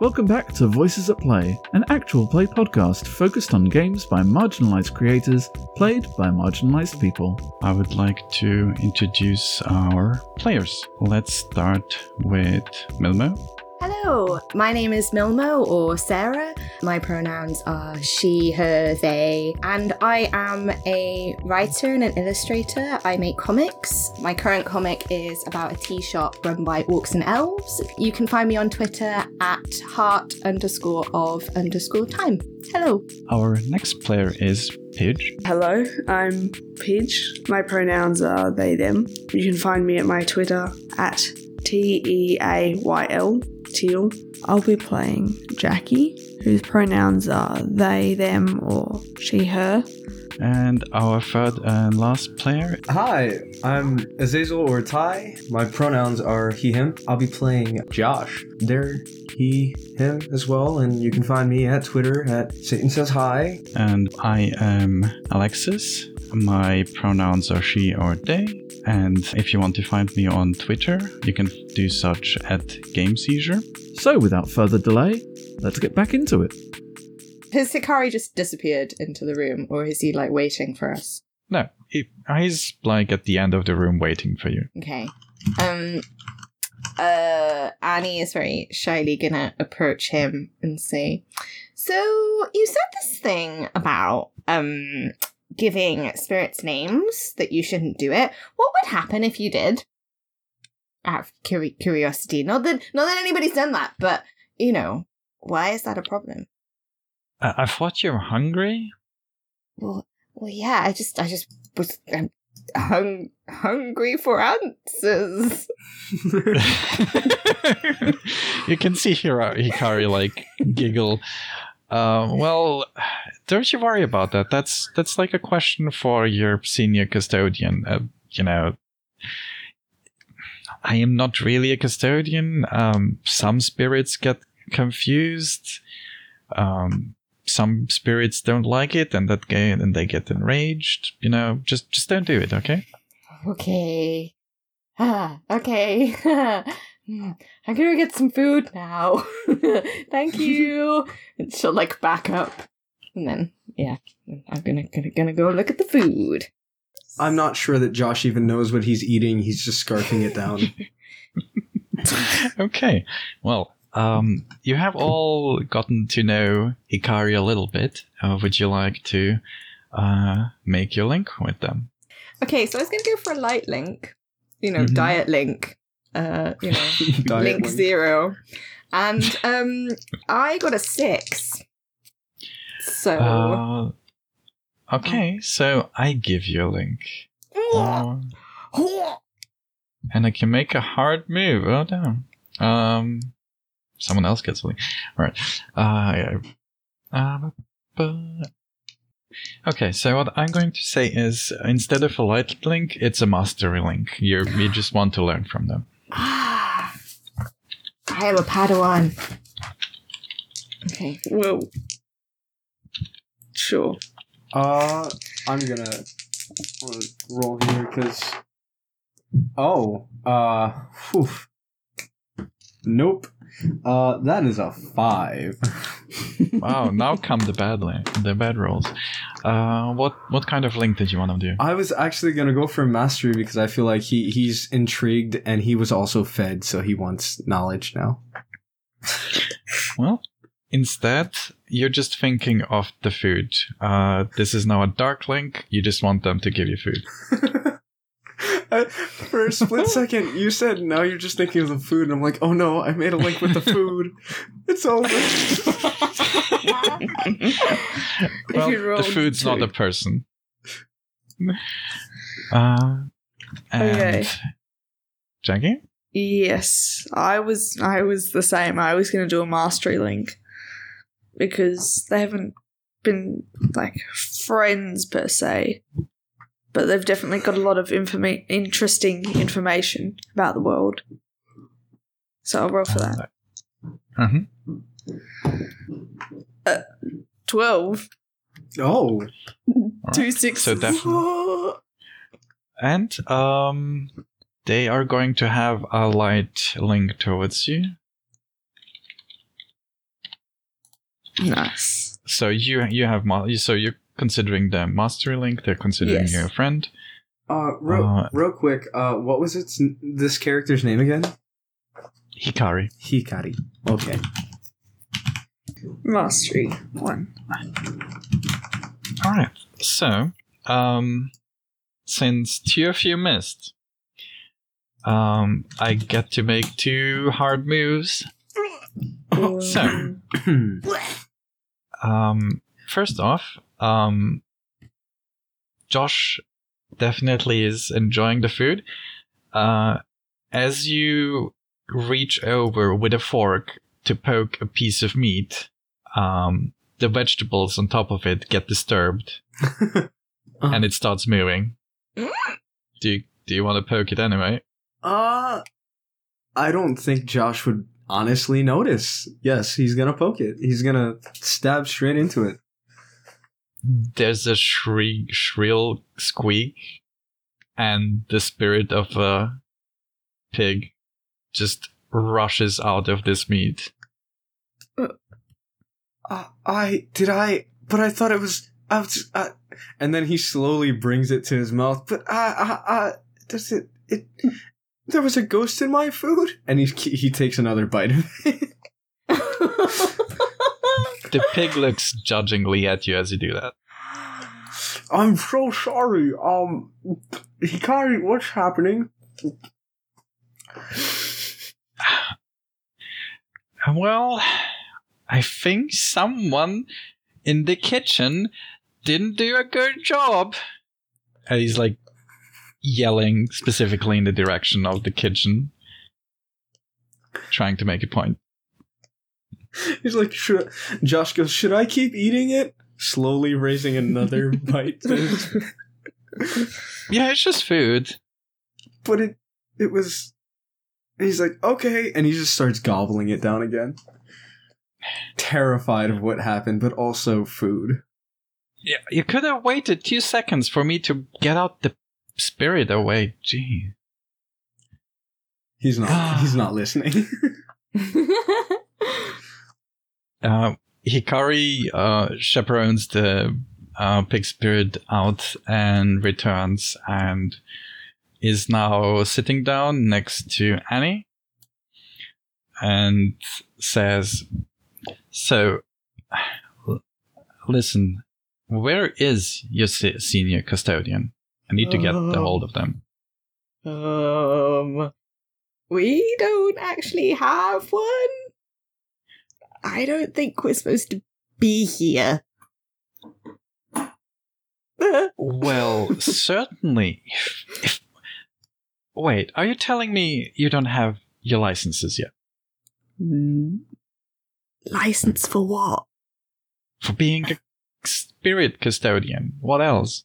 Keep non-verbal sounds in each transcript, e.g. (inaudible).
Welcome back to Voices at Play, an actual play podcast focused on games by marginalized creators, played by marginalized people. I would like to introduce our players. Let's start with Milmo. Hello, my name is Milmo or Sarah. My pronouns are she, her, they, and I am a writer and an illustrator. I make comics. My current comic is about a tea shop run by orcs and elves. You can find me on Twitter at heart underscore of underscore time. Hello. Our next player is Pidge. Hello, I'm Pidge. My pronouns are they, them. You can find me at my Twitter at T E A Y L, teal. I'll be playing Jackie, whose pronouns are they, them, or she, her. And our third and last player. Hi, I'm Azazel or Ty. My pronouns are he, him. I'll be playing Josh. They're he, him as well, and you can find me at Twitter at Satan Says Hi. And I am Alexis. My pronouns are she or they. And if you want to find me on Twitter, you can do such at Game Seizure. So, without further delay, let's get back into it. Has Hikari just disappeared into the room, or is he like waiting for us? No, he, he's like at the end of the room waiting for you. Okay. Um. Uh. Annie is very shyly gonna approach him and say, "So you said this thing about um giving spirits names that you shouldn't do it. What would happen if you did? Out of curiosity, not that not that anybody's done that, but you know, why is that a problem? Uh, I thought you were hungry. Well, well, yeah. I just, I just was um, hung hungry for answers. (laughs) you can see Hira- Hikari like giggle. Uh, well, don't you worry about that. That's that's like a question for your senior custodian. Uh, you know, I am not really a custodian. Um, some spirits get confused. Um, some spirits don't like it, and that get, and they get enraged. You know, just just don't do it, okay? okay. Ah, (laughs) okay. (laughs) Hmm, (sighs) I'm gonna get some food now. (laughs) Thank (laughs) you. And she'll like back up, and then yeah, I'm gonna gonna gonna go look at the food. I'm not sure that Josh even knows what he's eating. He's just scarfing it down. (laughs) okay. Well, um, you have all gotten to know Ikari a little bit. Uh, would you like to uh, make your link with them? Okay, so I was gonna go for a light link, you know, Mhm. diet link, uh, you know, (laughs) link zero, and um, I got a six. So Uh, okay, so I give you a link. Uh, and I can make a hard move. Oh, damn. Um, someone else gets a link. All right. Uh, uh, okay, so what I'm going to say is instead of a light link, it's a mastery link. You you just want to learn from them. Ah, I am a Padawan. Okay. Whoa. Sure. Uh, I'm gonna uh, roll here because. Oh, uh, whew. Nope. Uh, that is a five. (laughs) Wow, now come the bad link, the bad rolls. Uh, what what kind of link did you want to do? I was actually gonna go for mastery because I feel like he he's intrigued and he was also fed, so he wants knowledge now. Well, instead, you're just thinking of the food. Uh, this is now a dark link. You just want them to give you food. (laughs) I- (laughs) for a split (laughs) second, you said now you're just thinking of the food, and I'm like, oh no, I made a link with the (laughs) food. It's over. well, the rolled food's not two. a person. Uh, and Okay. Jackie? Yes, I was. I was the same. I was going to do a mastery link because they haven't been like friends per se, but they've definitely got a lot of informa- interesting information about the world. So I'll roll for that. hmm Twelve. Oh, Two sixes. So definitely. (laughs) And um, they are going to have a light link towards you. Nice. So you you have ma- so you're considering them mastery link. They're considering Yes. you a friend. uh, real, Uh, real quick. Uh, what was its this character's name again? Hikari. Hikari. Okay. Mastery one. All right. So, um, since two of you missed, um, I get to make two hard moves. So, (clears throat) um, first off, um, Josh definitely is enjoying the food. Uh, as you reach over with a fork to poke a piece of meat, um, the vegetables on top of it get disturbed (laughs) and it starts moving. do you do you want to poke it anyway? Uh, I don't think Josh would honestly notice. Yes, he's gonna poke it. He's gonna stab straight into it. There's a shriek, shrill squeak, and the spirit of a pig just rushes out of this meat. Uh, I did I, but I thought it was. I was. Uh, and then he slowly brings it to his mouth. But I, I, I does it? It. There was a ghost in my food, and he he takes another bite of it. (laughs) (laughs) The pig looks judgingly at you as you do that. I'm so sorry. Um, Hikari, what's happening? Well, I think someone in the kitchen didn't do a good job. And he's like yelling specifically in the direction of the kitchen, trying to make a point. (laughs) He's like, should I-" Josh goes, should I keep eating it? Slowly raising another (laughs) bite, to his- (laughs) Yeah, it's just food. but it it was. He's like, okay, and he just starts gobbling it down again. Terrified of what happened, but also food. Yeah, you could have waited two seconds for me to get out the spirit away. Gee. He's not. he's (sighs) not listening. Uh, Hikari uh, chaperones the uh, pig spirit out and returns and is now sitting down next to Annie and says, So, listen, where is your se- senior custodian? I need to get the hold of them. Um, we don't actually have one. I don't think we're supposed to be here. Well, (laughs) certainly. If, if, wait, are you telling me you don't have your licenses yet License for what? for being a spirit custodian? What else?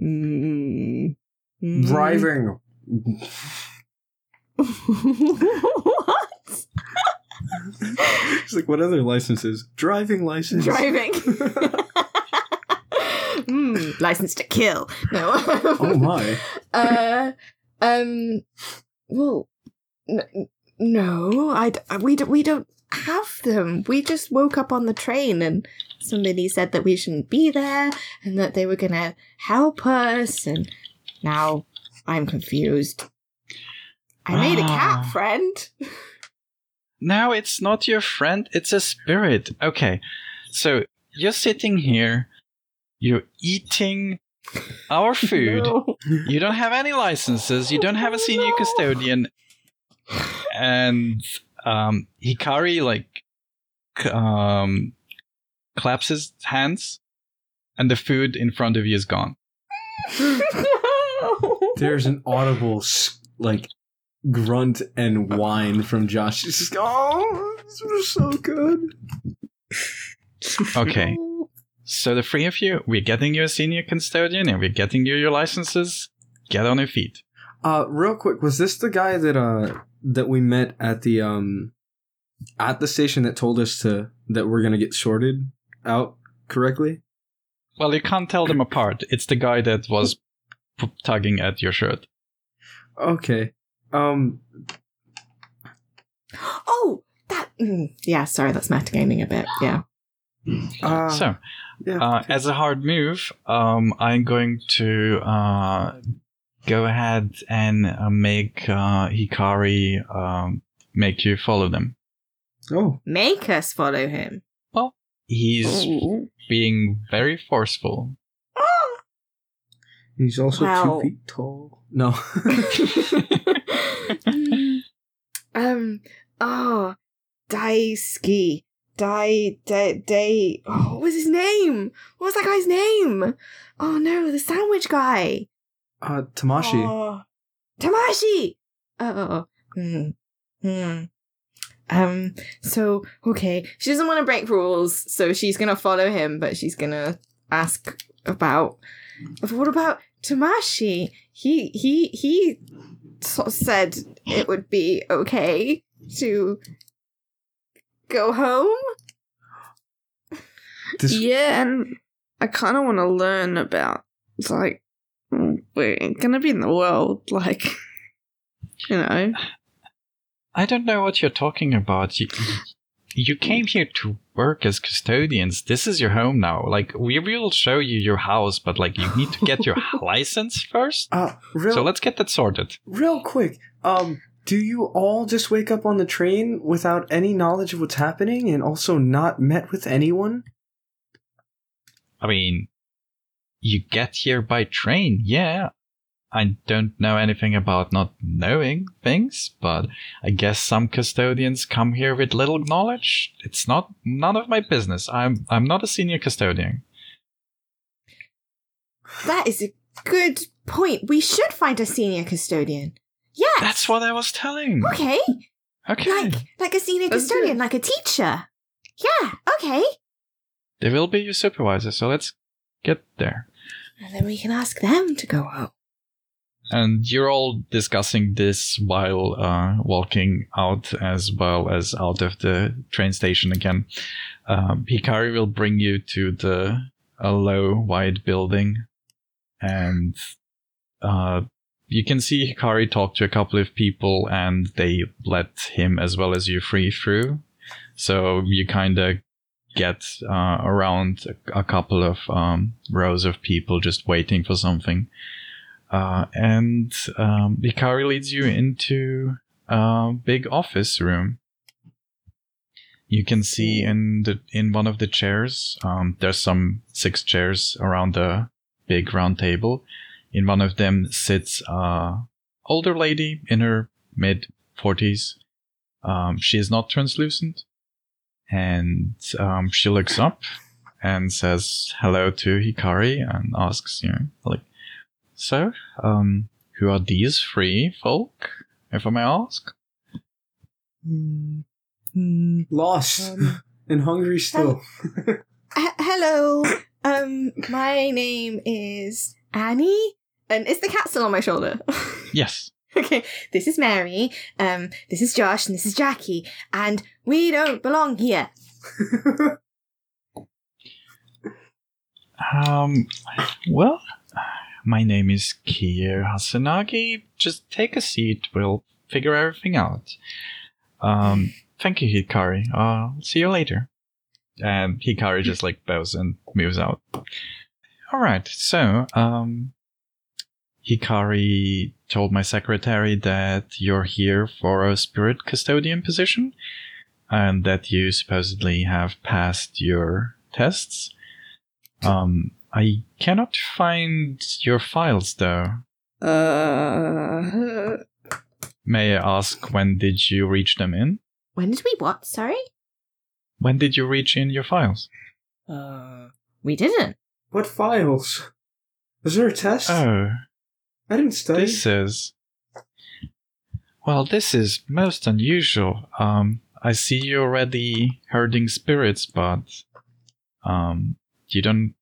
Mm. Mm. Driving. (laughs) what? He's like, what other licenses? Driving license. Driving. (laughs) mm, license to kill. No. Oh my. (laughs) Uh, um, well, n- no, I, d- we, d- we don't have them. We just woke up on the train and somebody said that we shouldn't be there and that they were gonna help us and now I'm confused. I made a cat Ah. friend. (laughs) Now it's not your friend, it's a spirit. Okay, so you're sitting here, you're eating our food. (laughs) No. You don't have any licenses. You don't have a senior No. custodian, and um, Hikari like um, claps his hands, and the food in front of you is gone. (laughs) There's an audible like grunt and whine from Josh. He's just oh, this was so good. Okay, so the three of you, we're getting you a senior custodian, and we're getting you your licenses. Get on your feet. Uh, real quick, was this the guy that uh that we met at the um at the station that told us to that we're gonna get sorted out correctly? Well, you can't tell them apart. It's the guy that was tugging at your shirt. Okay. Um. Oh, that. Mm, yeah, sorry, that's metagaming a bit. Yeah. Uh, so, yeah. uh, as a hard move, um, I'm going to uh, go ahead and uh, make uh, Hikari um, make you follow them. oh. Make us follow him. Well, he's Ooh. being very forceful. He's also Wow. two feet tall. No. (laughs) (laughs) um. Oh, Daisuke. Dai. Dai. Dai. Oh, what was his name? What was that guy's name? Oh no, the sandwich guy. uh, Tamashi. Oh, Tamashi. Oh. Hmm. Hmm. Um. So okay, she doesn't want to break rules, so she's gonna follow him, but she's gonna ask about. What about Tamashi? He he he said it would be okay to go home. This, Yeah, and I kind of want to learn about. It's like we're gonna be in the world, like (laughs) you know. I don't know what you're talking about. You, you came here to work as custodians. This is your home now. Like, we will show you your house, but like, you need to get your (laughs) license first. Uh, real, So let's get that sorted. real quick. Um, do you all just wake up on the train without any knowledge of what's happening and also not met with anyone? I mean, you get here by train, yeah. I don't know anything about not knowing things, but I guess some custodians come here with little knowledge. It's not none of my business. I'm I'm not a senior custodian. That is a good point. We should find a senior custodian. Yeah. That's what I was telling. Okay. Okay. Like like a senior That's custodian, good. like a teacher. Yeah. Okay. They will be your supervisor, so let's get there. And then we can ask them to go home. And you're all discussing this while uh, walking out as well as out of the train station again. Um, Hikari will bring you to the a low, wide building, and uh, you can see Hikari talk to a couple of people, and they let him as well as you free through. So you kind of get uh, around a, couple of um, rows of people just waiting for something. Uh, and um, Hikari leads you into a big office room. You can see in the in one of the chairs, um, there's some six chairs around the big round table. In one of them sits a older lady in her mid forties. Um, she is not translucent, and um, she looks up and says hello to Hikari and asks, you know, like, so, um, who are these three folk, if I may ask? Lost (laughs) and hungry still. H- hello. Um, my name is Annie, and is the cat still on my shoulder? (laughs) Yes. okay, this is Mary. Um, this is Josh, and this is Jackie, and we don't belong here. (laughs) Um, well, my name is Kier Hasanagi. Just take a seat. We'll figure everything out. Um, thank you, Hikari. Uh, I'll see you later. And Hikari just like bows and moves out. All right. So, um, Hikari told my secretary that you're here for a spirit custodian position and that you supposedly have passed your tests. Um, I cannot find your files though. Uh, May I ask when did you reach them in? When did we what? Sorry? When did you reach in your files? Uh, we didn't. what files? Was there a test? Oh, I didn't study. this is. Well, this is most unusual. Um, I see you're already herding spirits, but um, you don't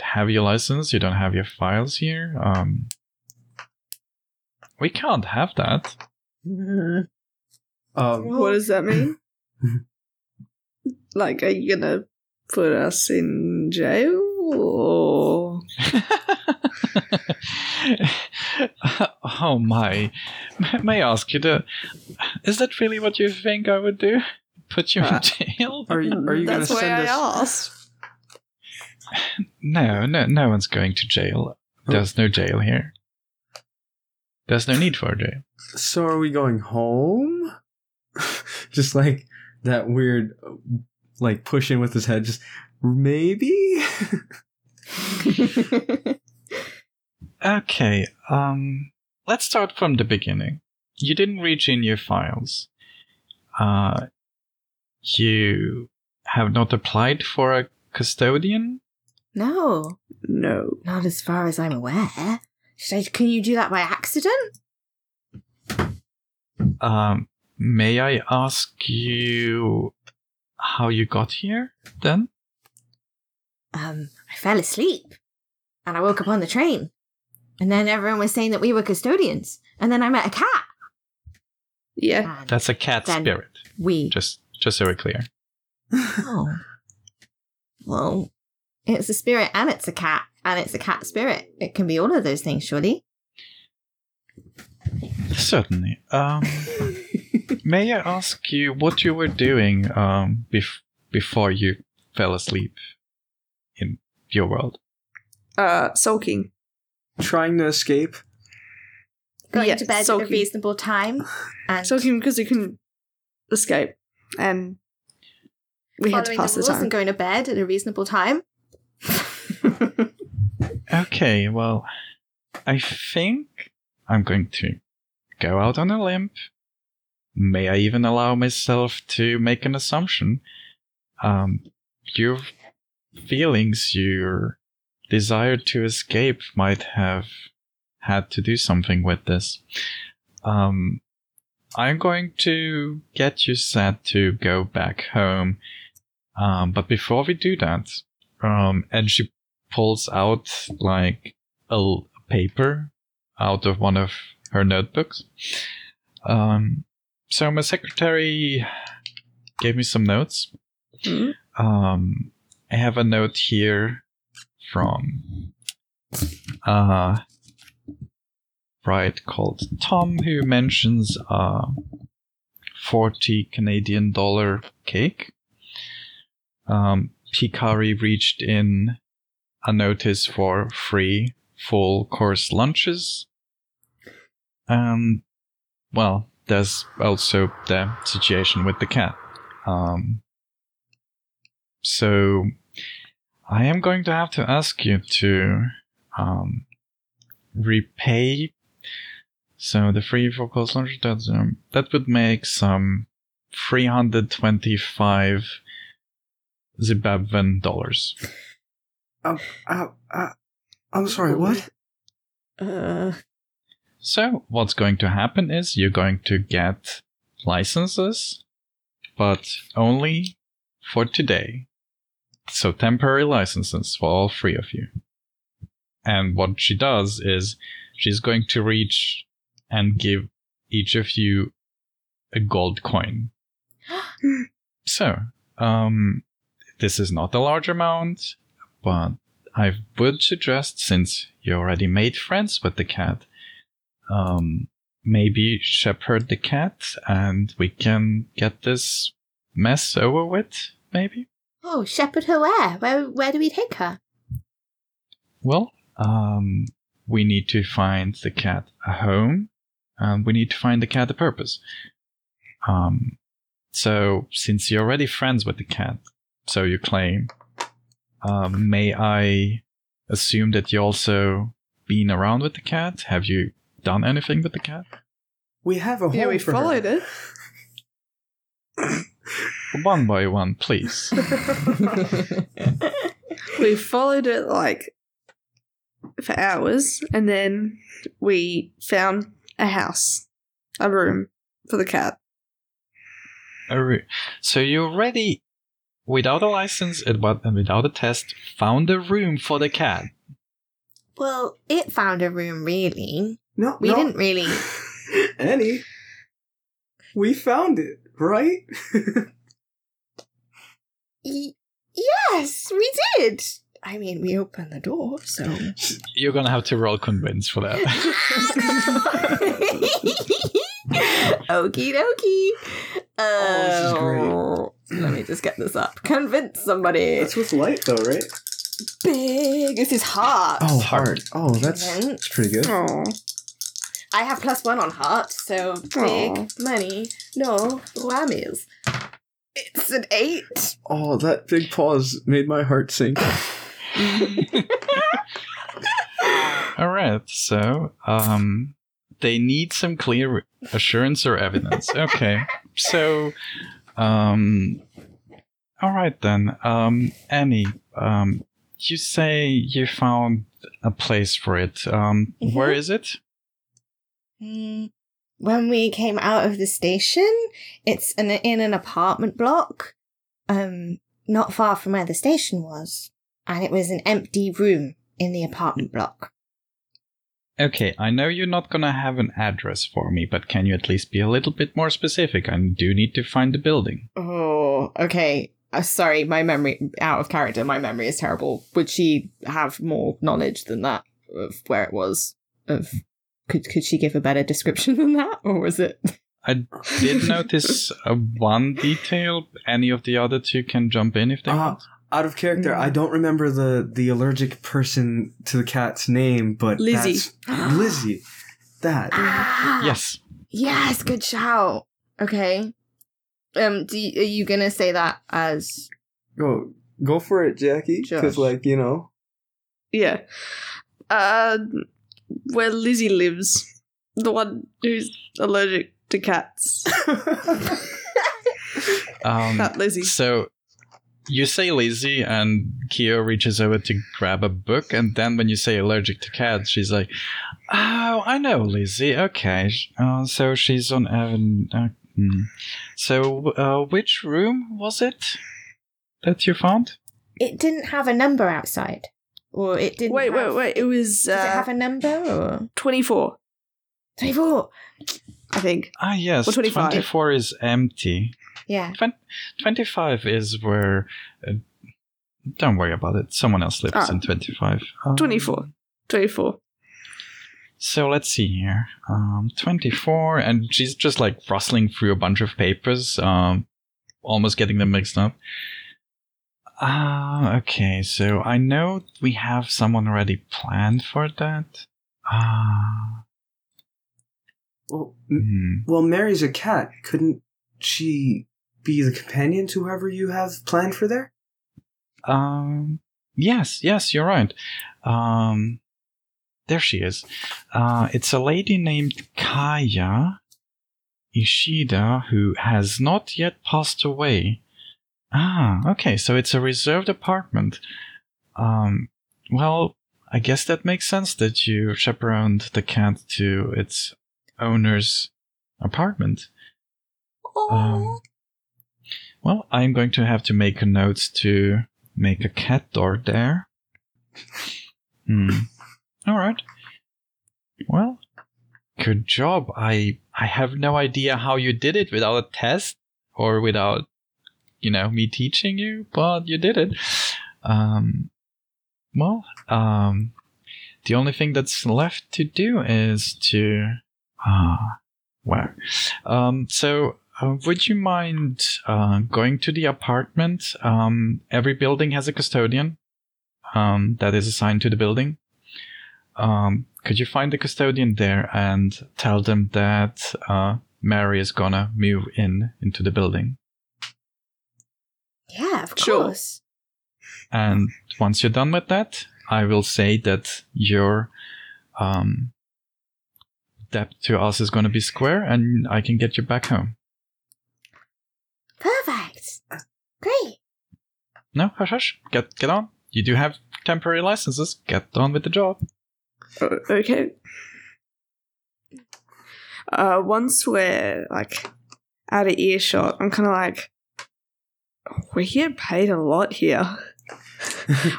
have your license. You don't have your files here. Um, we can't have that. Um, what does that mean? (laughs) Like, are you gonna put us in jail or? (laughs) oh my. May I ask you to. Is that really what you think I would do? Put you in jail? Are you, are you going to That's why send I us? asked. No, no, no one's going to jail. There's no jail here. There's no need for a jail. So are we going home? (laughs) just like that weird, like pushing with his head. Just maybe. (laughs) Okay, um, let's start from the beginning. You didn't reach in your files. Uh, you have not applied for a custodian? No, No. not as far as I'm aware. Should I, can you do that by accident? Um, may I ask you how you got here then? Um, I fell asleep and I woke up on the train. And then everyone was saying that we were custodians. And then I met a cat. Yeah. And That's a cat Then- spirit. we. Just, just so we're clear. (laughs) Oh. Well, it's a spirit and it's a cat. And it's a cat spirit. It can be all of those things, surely. Certainly. Um, (laughs) may I ask you what you were doing um bef- before you fell asleep in your world? Uh, sulking. Trying to escape. Going Yeah, to bed at a reasonable time. And Sulking because you couldn't escape, and we had to pass the the rules time. and going to bed at a reasonable time. Okay, well, I think I'm going to go out on a limb. May I even allow myself to make an assumption? Um, your feelings, your desire to escape might have had to do something with this. Um, I'm going to get you set to go back home. Um, but before we do that, um, and she pulls out like a paper out of one of her notebooks. Um, so my secretary gave me some notes. Mhm. Um, I have a note here from uh, right called Tom who mentions uh, 40 Canadian dollar cake. Um, Hikari reached in a notice for free full course lunches. And, well, there's also the situation with the cat. Um, so, I am going to have to ask you to um, repay. So the free full course lunch that's, um, that would make some 325 Zimbabwean dollars. Uh, uh, I'm sorry. What? Uh, So, what's going to happen is you're going to get licenses, but only for today. So, temporary licenses for all three of you. And what she does is she's going to reach and give each of you a gold coin. (gasps) So, um, this is not a large amount, but I would suggest since you already made friends with the cat, um, maybe shepherd the cat and we can get this mess over with, maybe? Oh, shepherd her where? Where where do we take her? Well, um, we need to find the cat a home, and we need to find the cat a purpose. Um, so since you're already friends with the cat, so you claim, um, may I assume that you also been around with the cat? Have you done anything with the cat? We have a home yeah, we for followed her. it. (coughs) One by one, please. (laughs) (laughs) We followed it like for hours, and then we found a house, a room for the cat. A roo- So you already, without a license and and without a test, found a room for the cat. well, it found a room, really. No, We no. didn't really. (laughs) Annie, we found it, right? (laughs) Y- yes, we did. I mean, we opened the door, so. You're gonna have to roll convince for that. (laughs) Okie dokie. Oh, this is great. Oh, Let me just get this up. Convince somebody. That's with light, though, right? Big. This is heart. Oh, Heart. hard. Oh, that's, that's pretty good. Oh, I have plus one on heart, so big Aw. money. No whammies. It's an eight. Oh, that big pause made my heart sink. (laughs) All right, so um, they need some clear assurance or evidence. Okay, so um, all right then, um, Annie, um, you say you found a place for it. Um, Mhm. where is it? Mm, When we came out of the station, it's an, in an apartment block, um, not far from where the station was, and it was an empty room in the apartment block. Okay, I know you're not gonna have an address for me, but can you at least be a little bit more specific? I do need to find the building. Oh, okay. Uh, sorry, my memory out of character. My memory is terrible. Would she have more knowledge than that of where it was? Of could could she give a better description (laughs) than that, or was it? I did notice uh, one detail. Any of the other two can jump in if they Uh, want. Out of character, Mm. I don't remember the the allergic person to the cat's name, but Lizzie. that's (gasps) Lizzie. That. Ah, Yes. Yes, good shout. Okay. Um, do you, are you gonna say that as Go go for it, Jackie. Because like you know. yeah. Uh, where Lizzie lives, the one who's allergic to cats. (laughs) Um, That Lizzie. So you say Lizzie, and Kyo reaches over to grab a book, and then when you say allergic to cats, she's like, "Oh, I know Lizzie. Okay, uh, so she's on Evan. Uh, hmm. So, uh, which room was it that you found? it didn't have a number outside, or it didn't? Wait, wait, have- wait. It was Does it uh, have a number or 24, twenty-four? I think. Ah, yes, Or 25. twenty-four is empty. Yeah. Twen- Twenty-five is where. Uh, don't worry about it. Someone else lives Ah. in twenty-five. Um, 24. 24. So let's see here. Um, 24, and she's just like rustling through a bunch of papers, um, almost getting them mixed up. Ah, okay, so I know we have someone already planned for that. Ah, Well, m- hmm. well, Mary's a cat. Couldn't she be the companion to whoever you have planned for there? Um, yes, yes, you're right. Um, there she is. Uh, it's a lady named Kaya Ishida who has not yet passed away. Ah, okay, so it's a reserved apartment. Um, well, I guess that makes sense that you chaperoned the cat to its owner's apartment. Um, well, I'm going to have to make a note to make a cat door there. Hmm. All right. Well, good job. I I have no idea how you did it without a test or without, you know, me teaching you, but you did it. Um. Well, um, the only thing that's left to do is to ah, wow. Um. So uh, would you mind uh, going to the apartment? Um, every building has a custodian um, that is assigned to the building. Um, could you find the custodian there and tell them that uh, Mary is gonna move in into the building? Yeah, of Sure. course. And once you're done with that, I will say that your um, debt to us is gonna be square, and I can get you back home. Perfect. Great. No, hush, hush. Get get on. You do have temporary licenses. Get on with the job. O- Okay. Uh, once we're like out of earshot, I'm kind of like, we get paid a lot here. (laughs)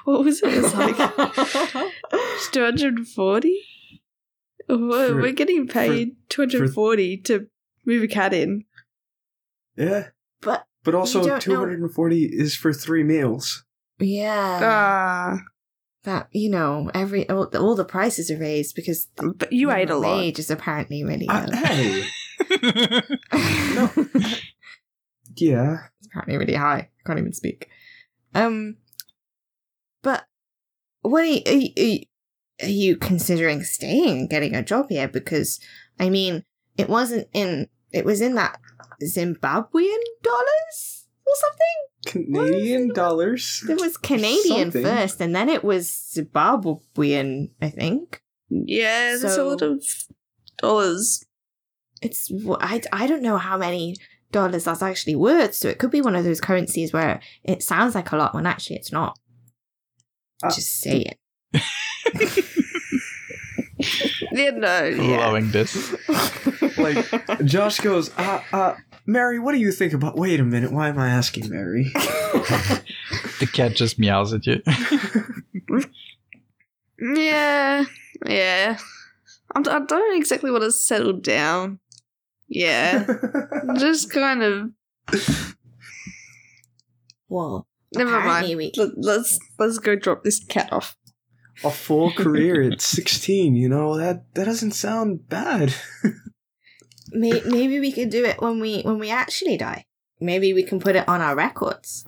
what was it? It was like (laughs) 240. We're, For- we're getting paid 240 to move a cat in. Yeah. but But also, don't know- 240 is for three meals. Yeah. Ah, that you know, every all, all the prices are raised because but you ate a lot. Wage is apparently really Uh, low. hey, (laughs) yeah. it's apparently really high. I can't even speak. Um, but what are you, are you, are you- considering staying and getting a job here? Because I mean, it wasn't in. It was in that Zimbabwean dollars or something. Canadian dollars. It was Canadian Something. first, and then it was Zimbabwean. I think. Yeah, there's a lot of dollars. it's I, I don't know how many dollars that's actually worth so it could be one of those currencies where it sounds like a lot when actually it's not Uh, just say it (laughs) (laughs) Yeah, no, yeah. Loving this. (laughs) Like, Josh goes, uh, uh, Mary, what do you think about? Wait a minute, why am I asking Mary? (laughs) The cat just meows at you. Yeah, yeah. I'm, I don't exactly want to settle down. Yeah, just kind of. well Never mind. we- Let, let's let's go drop this cat off. A full career at 16, you know, that, that doesn't sound bad. maybe we could do it when we when we actually die maybe we can put it on our records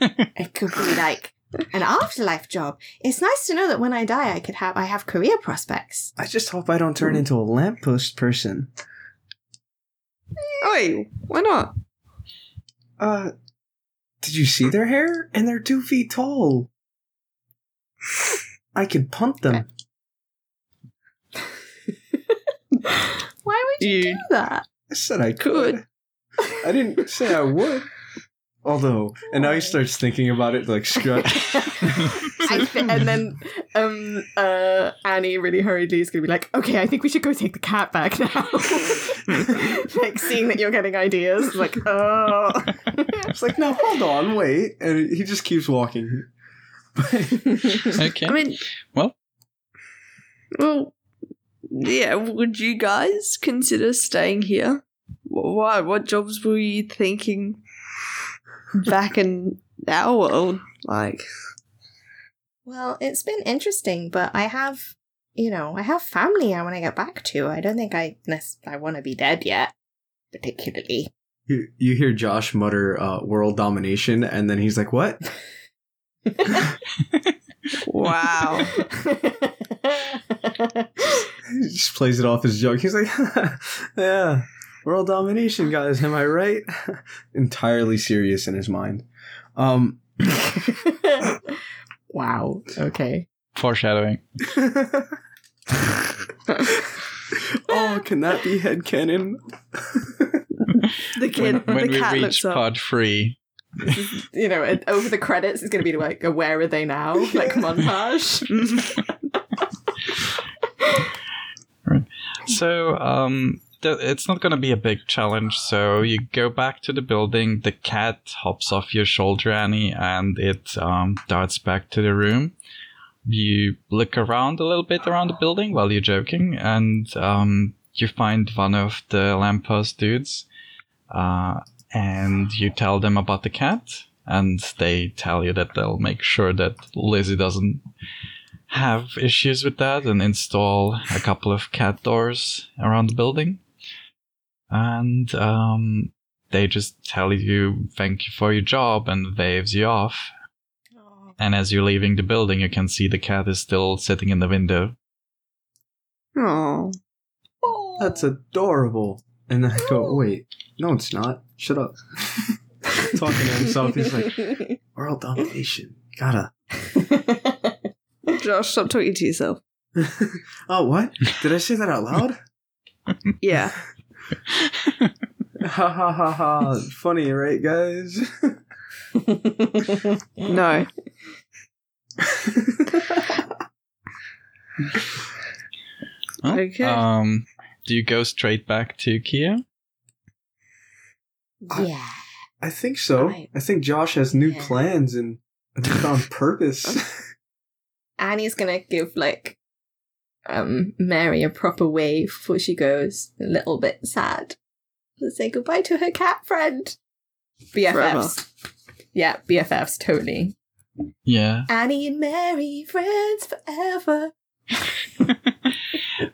it could be like an afterlife job it's nice to know that when i die i could have i have career prospects I just hope I don't turn into a lamppost person. Oi, why not? Uh, did you see their hair? And they're two feet tall. I could punt them. (laughs) why would you, You- do that I said I could. I didn't say I would. Although, and now he starts thinking about it like scratch. (laughs) I thi- and then um uh Annie really hurriedly is gonna be like, okay, I think we should go take the cat back now. (laughs) like seeing that you're getting ideas, like, oh It's like, no, hold on, wait. And he just keeps walking. (laughs) okay. I mean, Well? well, yeah. Would you guys consider staying here? Wh- Why? What jobs were you thinking back in our world? Like, Well, it's been interesting, but I have you know, I have family I want to get back to. I don't think I I want to be dead yet, particularly. you, you hear Josh mutter uh, world domination, and then he's like, what? (laughs) wow. He just plays it off as a joke. He's like, (laughs) yeah, world domination, guys. Am I right? (laughs) Entirely serious in his mind. Um, (laughs) wow. Okay. Foreshadowing. oh, can that be headcanon? The kid, when when the we cat reach looks up. You know, and over the credits, it's going to be like a "Where are they now?" (laughs) like montage. (laughs) So, um, th- it's not going to be a big challenge. So you go back to the building. The cat hops off your shoulder, Annie, and it um, darts back to the room. You look around a little bit around the building while you're joking, and um, you find one of the lamppost dudes, uh, and you tell them about the cat, and they tell you that they'll make sure that Lizzie doesn't have issues with that and install a couple of cat doors around the building. And um, they just tell you thank you for your job and waves you off. And as you're leaving the building, you can see the cat is still sitting in the window. Oh, That's adorable. And I go, wait, no, it's not. Shut up. (laughs) Talking to himself, he's like, (laughs) world domination. Gotta. (laughs) Josh, stop talking to yourself. oh, what? Did I say that out loud? Yeah. ha ha ha ha. Funny, right, guys? No. Okay. Um, do you go straight back to Kia? Yeah. I think so. Right. I think Josh has new Yeah. plans and (laughs) a newfound purpose. (laughs) Annie's gonna give like um Mary a proper wave before she goes. A little bit sad. to say goodbye to her cat friend. BFFs. Yeah, BFFs, totally. Yeah. Annie and Mary, friends forever.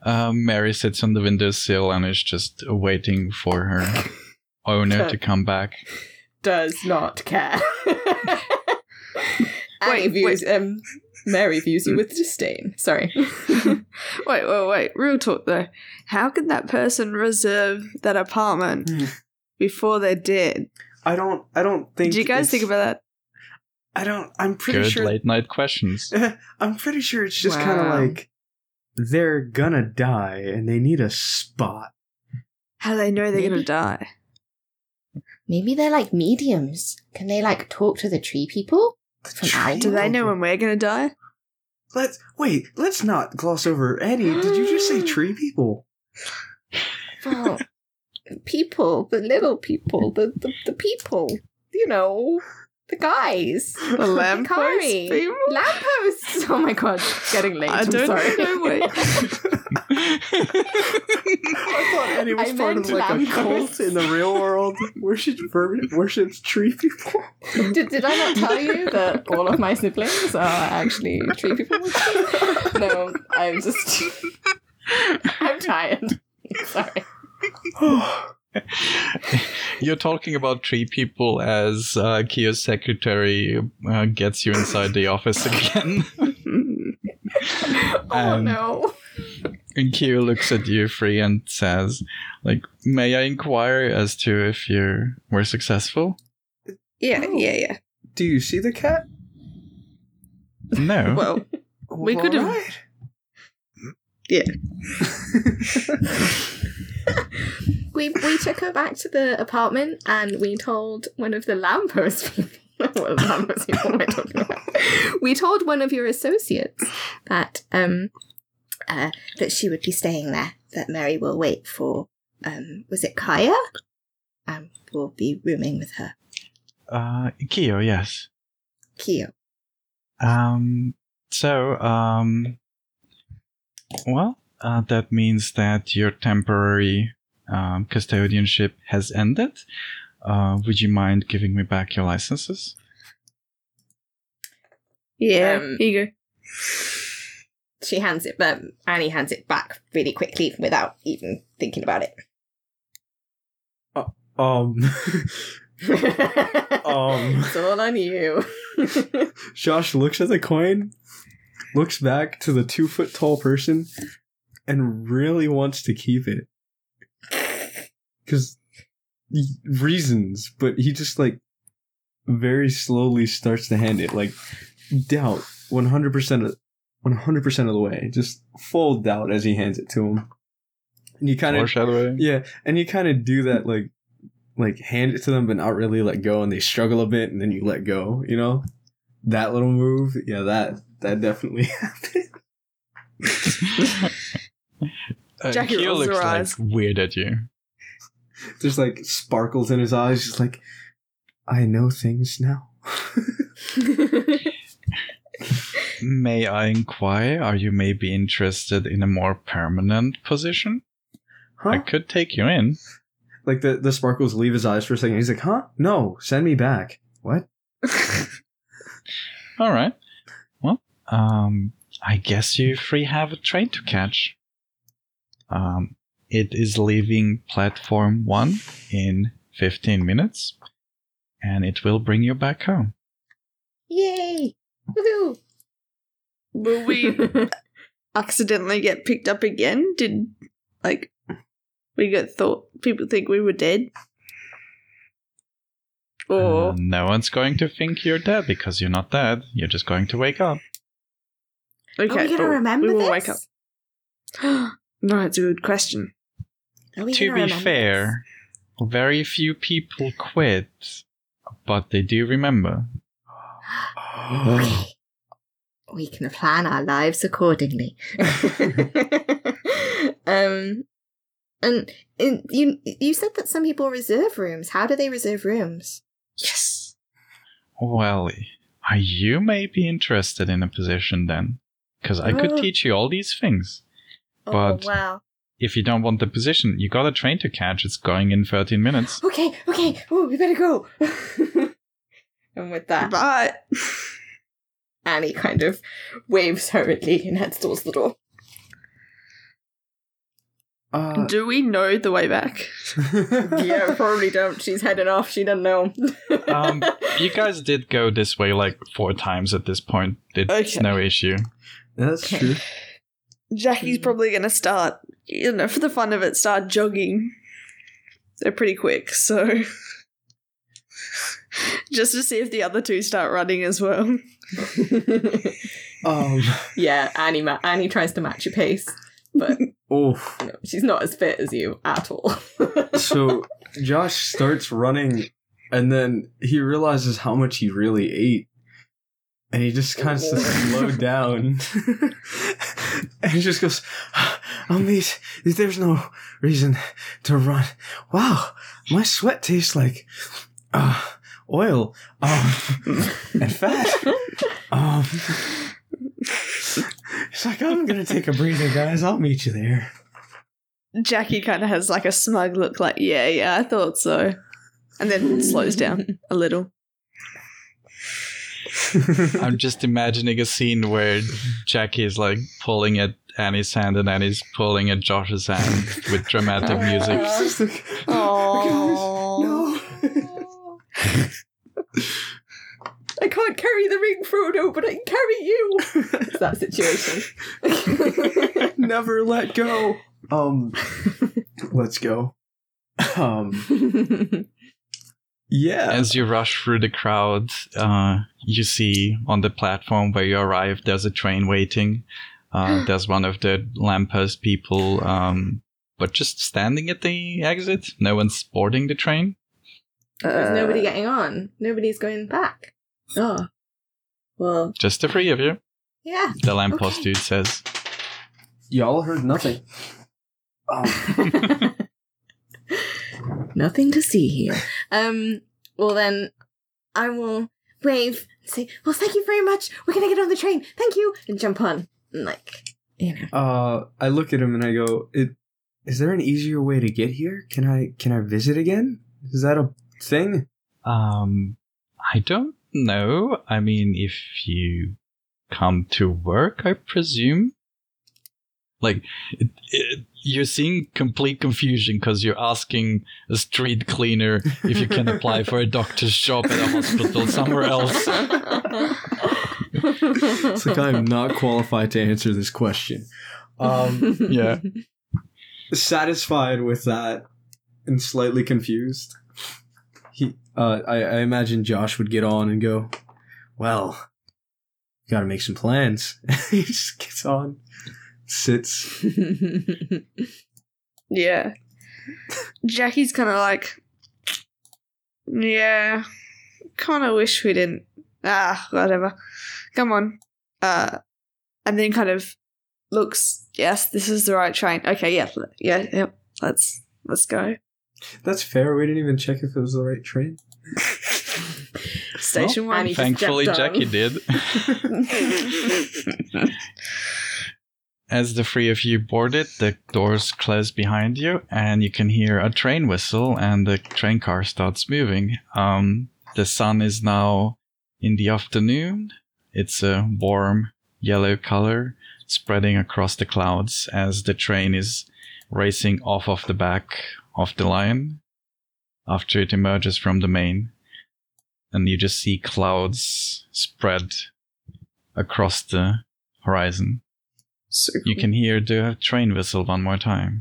um, (laughs) Mary sits on the windowsill and is just waiting for her owner to come back. Does not care. Annie (laughs) Wait, views um Mary views you with disdain. Sorry. (laughs) (laughs) wait, wait, wait. Real talk though. How could that person reserve that apartment Hmm. before they're dead? I don't. I don't think. Did you guys think about that? I don't. I'm pretty Good sure. late night questions. I'm pretty sure it's just kind of like they're gonna die and they need a spot. How do they know they're gonna die? Maybe they're like mediums. Can they like talk to the tree people? From Aldi? Do they know when we're gonna die? Let's wait. Let's not gloss over Eddie. Did you just say (gasps) tree people? Well, people, the little people, the, the, the people, you know, the guys. The lamppost people? Lampposts! Oh my god, getting late. I I'm don't sorry. know. Wait. (laughs) I thought Eddie was I part of like a cult in the real world. Worships worships tree people. did, did I not tell you that all of my siblings are actually tree people? no, I'm just. I'm tired. Sorry. (sighs) (laughs) You're talking about three people as uh, Kiyo's secretary uh, gets you inside the office again. (laughs) Oh Um, no. and Kiyo looks at you, Free, and says, like, may I inquire as to if you were successful? yeah, Oh. yeah, yeah. Do you see the cat? No. (laughs) Well, We could've- alright. (laughs) (laughs) We we took her back to the apartment and we told one of the lamppost people. (laughs) what lamppost people am I talking about? We told one of your associates that um uh, that she would be staying there. That Mary will wait for um was it Kaya? Um, we'll be rooming with her. Uh, Kiyo, yes. Kyo. Um, so, um, well, uh, that means that your temporary um, custodianship has ended. Uh, would you mind giving me back your licenses? yeah. Um, here you go. She hands it, but Annie hands it back really quickly without even thinking about it. Um, (laughs) Um. it's all on you. Josh looks at the coin, looks back to the two foot tall person, and really wants to keep it. Because reasons, but he just like very slowly starts to hand it, like doubt 100% of 100% of the way, just full doubt as he hands it to him. And you kind of yeah, and you kind of do that like like hand it to them but not really let go and they struggle a bit and then you let go, you know? That little move, yeah, that that definitely (laughs) happened. (laughs) Uh, Jackie Kiyo rolls her looks like eyes. weird at you. There's like sparkles in his eyes, just like I know things now. (laughs) May I inquire? Are you maybe interested in a more permanent position? I could take you in. Like the, the sparkles leave his eyes for a second. He's like, huh? No, send me back. What? All right. Well, um, I guess you three have a train to catch. Um, it is leaving platform one in 15 minutes, and it will bring you back home. Yay! Woohoo! Will we (laughs) accidentally get picked up again? Did like we got thought people think we were dead? Or Uh, no one's going to think you're dead because you're not dead. You're just going to wake up. okay, Are we gonna remember we will this? wake up. (gasps) (gasps) no, it's a good question. To be remember fair, very few people quit, but they do remember. Okay. (gasps) We can plan our lives accordingly. (laughs) um, and, and you you said that some people reserve rooms. How do they reserve rooms? Yes. Well, you may be interested in a position then? Because I could Oh. teach you all these things. But- oh wow! if you don't want the position, you got a train to catch. It's going in 13 minutes. Okay, okay. Oh, we better go. (laughs) and with that, But (laughs) Annie kind of waves hurriedly and heads towards the door. Uh, do we know the way back? (laughs) yeah, probably don't. She's heading off. She doesn't know. Um, you guys did go this way like four times at this point. It's Okay. no issue. That's true. Jackie's probably gonna start, you know, for the fun of it, start jogging. They're pretty quick, so (laughs) just to see if the other two start running as well. (laughs) Um. yeah, Annie. Ma- Annie tries to match your pace, but (laughs) Oh. no, she's not as fit as you at all. So Josh starts running, and then he realizes how much he really ate, and he just kind of slow down, (laughs) and he just goes, "I'll meet. There's no reason to run. Wow, my sweat tastes like uh, oil um, (laughs) and fat. Um, it's like I'm gonna take a breather, guys. I'll meet you there." Jackie kind of has like a smug look, like, yeah, yeah, I thought so. And then slows down a little. I'm (laughs) just imagining a scene where Jackie is like pulling at Annie's hand and Annie's pulling at Josh's hand with dramatic music. It's just like, (laughs) Aww. no. (laughs) I can't carry the ring, Frodo, but I can carry you. It's that situation. Never let go. Um, let's go. Um, yeah. As you rush through the crowd, uh, you see on the platform where you arrive, there's a train waiting. Uh, (gasps) there's one of the lamppost people, um, but just standing at the exit. No one's boarding the train. There's Uh, nobody getting on. Nobody's going back. Oh. Well, Just the three of you. yeah. The lamppost Okay. dude says. Y'all heard nothing. Um, (laughs) Nothing to see here. Um, well then, I will wave and say, well, thank you very much. We're gonna get on the train. Thank you. And jump on. And like, you know. uh, I look at him and I go, "It is there an easier way to get here? Can I can I visit again? Is that a thing?" Um, I don't know. I mean, if you come to work, I presume. Like, it, it, you're seeing complete confusion because you're asking a street cleaner if you can apply for a doctor's job at a hospital somewhere else. It's like I am not qualified to answer this question. Um, (laughs) Yeah. satisfied with that and slightly confused. He, uh, I, I imagine Josh would get on and go, "Well, got to make some plans." (laughs) he just gets on, sits. (laughs) Yeah. Jackie's kind of like, yeah, kind of wish we didn't. Ah, whatever. Come on. Uh, and then kind of looks. Yes, this is the right train. Okay, yeah, l- yeah, yep. Let's let's go. That's fair. We didn't even check if it was the right train. (laughs) Station Annie one. Thankfully, jumped on. Jackie did. (laughs) As the three of you board it, the doors close behind you, and you can hear a train whistle, and the train car starts moving. Um, the sun is now in the afternoon. It's a warm yellow color spreading across the clouds as the train is racing off of the back of the lion after it emerges from the main. And you just see clouds spread across the horizon. So You can hear the train whistle one more time.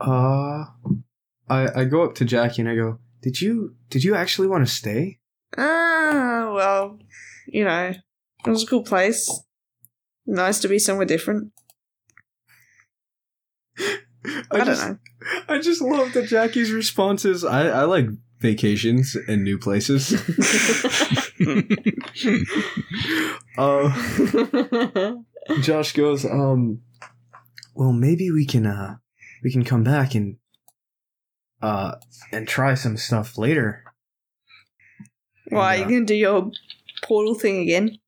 Uh, I I go up to Jackie and I go, "Did you did you actually want to stay?" Ah, well, you know, it was a cool place. Nice to be somewhere different. (laughs) I, don't just, know. I just love that Jackie's responses. I I like vacations and new places. (laughs) (laughs) uh, (laughs) Josh goes, um, well, maybe we can, uh, we can come back and, uh, and try some stuff later. Why, Yeah. you gonna do your portal thing again?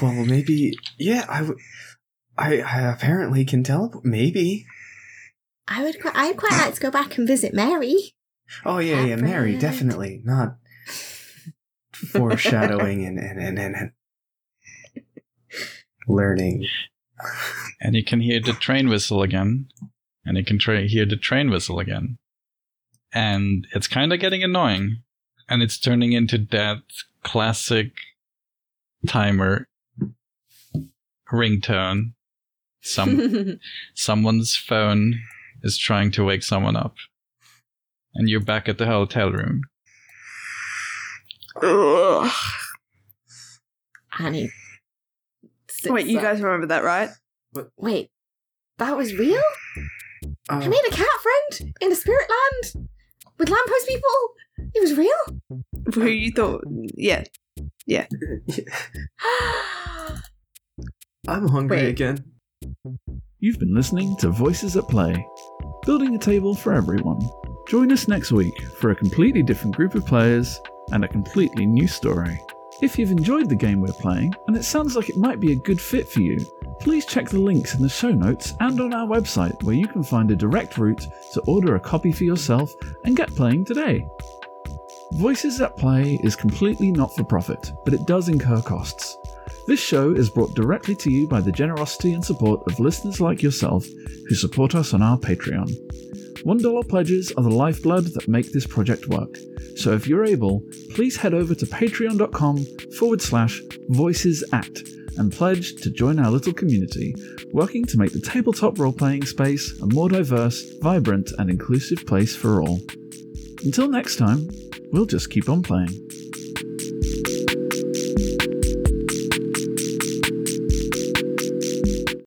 Well, maybe, yeah, I, w- I, I apparently can teleport. Maybe. I would. Quite, I'd quite like to go back and visit Mary. Oh yeah, yeah, Mary, definitely not (laughs) foreshadowing and and and, and, and learning. And you can hear the train whistle again. And you can tra- hear the train whistle again. And it's kind of getting annoying. And it's turning into that classic timer ringtone. Some (laughs) someone's phone is trying to wake someone up. And you're back at the hotel room. Ugh. Annie. Sits Wait, you up. guys remember that, right? Wait, that was real? Oh. I Oh, made a cat friend in the spirit land with lamppost people. It was real. Who you thought? Yeah, yeah. (gasps) I'm hungry Wait. again. You've been listening to Voices at Play, building a table for everyone. Join us next week for a completely different group of players and a completely new story. If you've enjoyed the game we're playing and it sounds like it might be a good fit for you, please check the links in the show notes and on our website where you can find a direct route to order a copy for yourself and get playing today. Voices at Play is completely not for profit, but it does incur costs. This show is brought directly to you by the generosity and support of listeners like yourself who support us on our Patreon. $1 pledges are the lifeblood that make this project work. So if you're able, please head over to patreon.com forward slash voices at and pledge to join our little community, working to make the tabletop role playing space a more diverse, vibrant, and inclusive place for all. Until next time, we'll just keep on playing.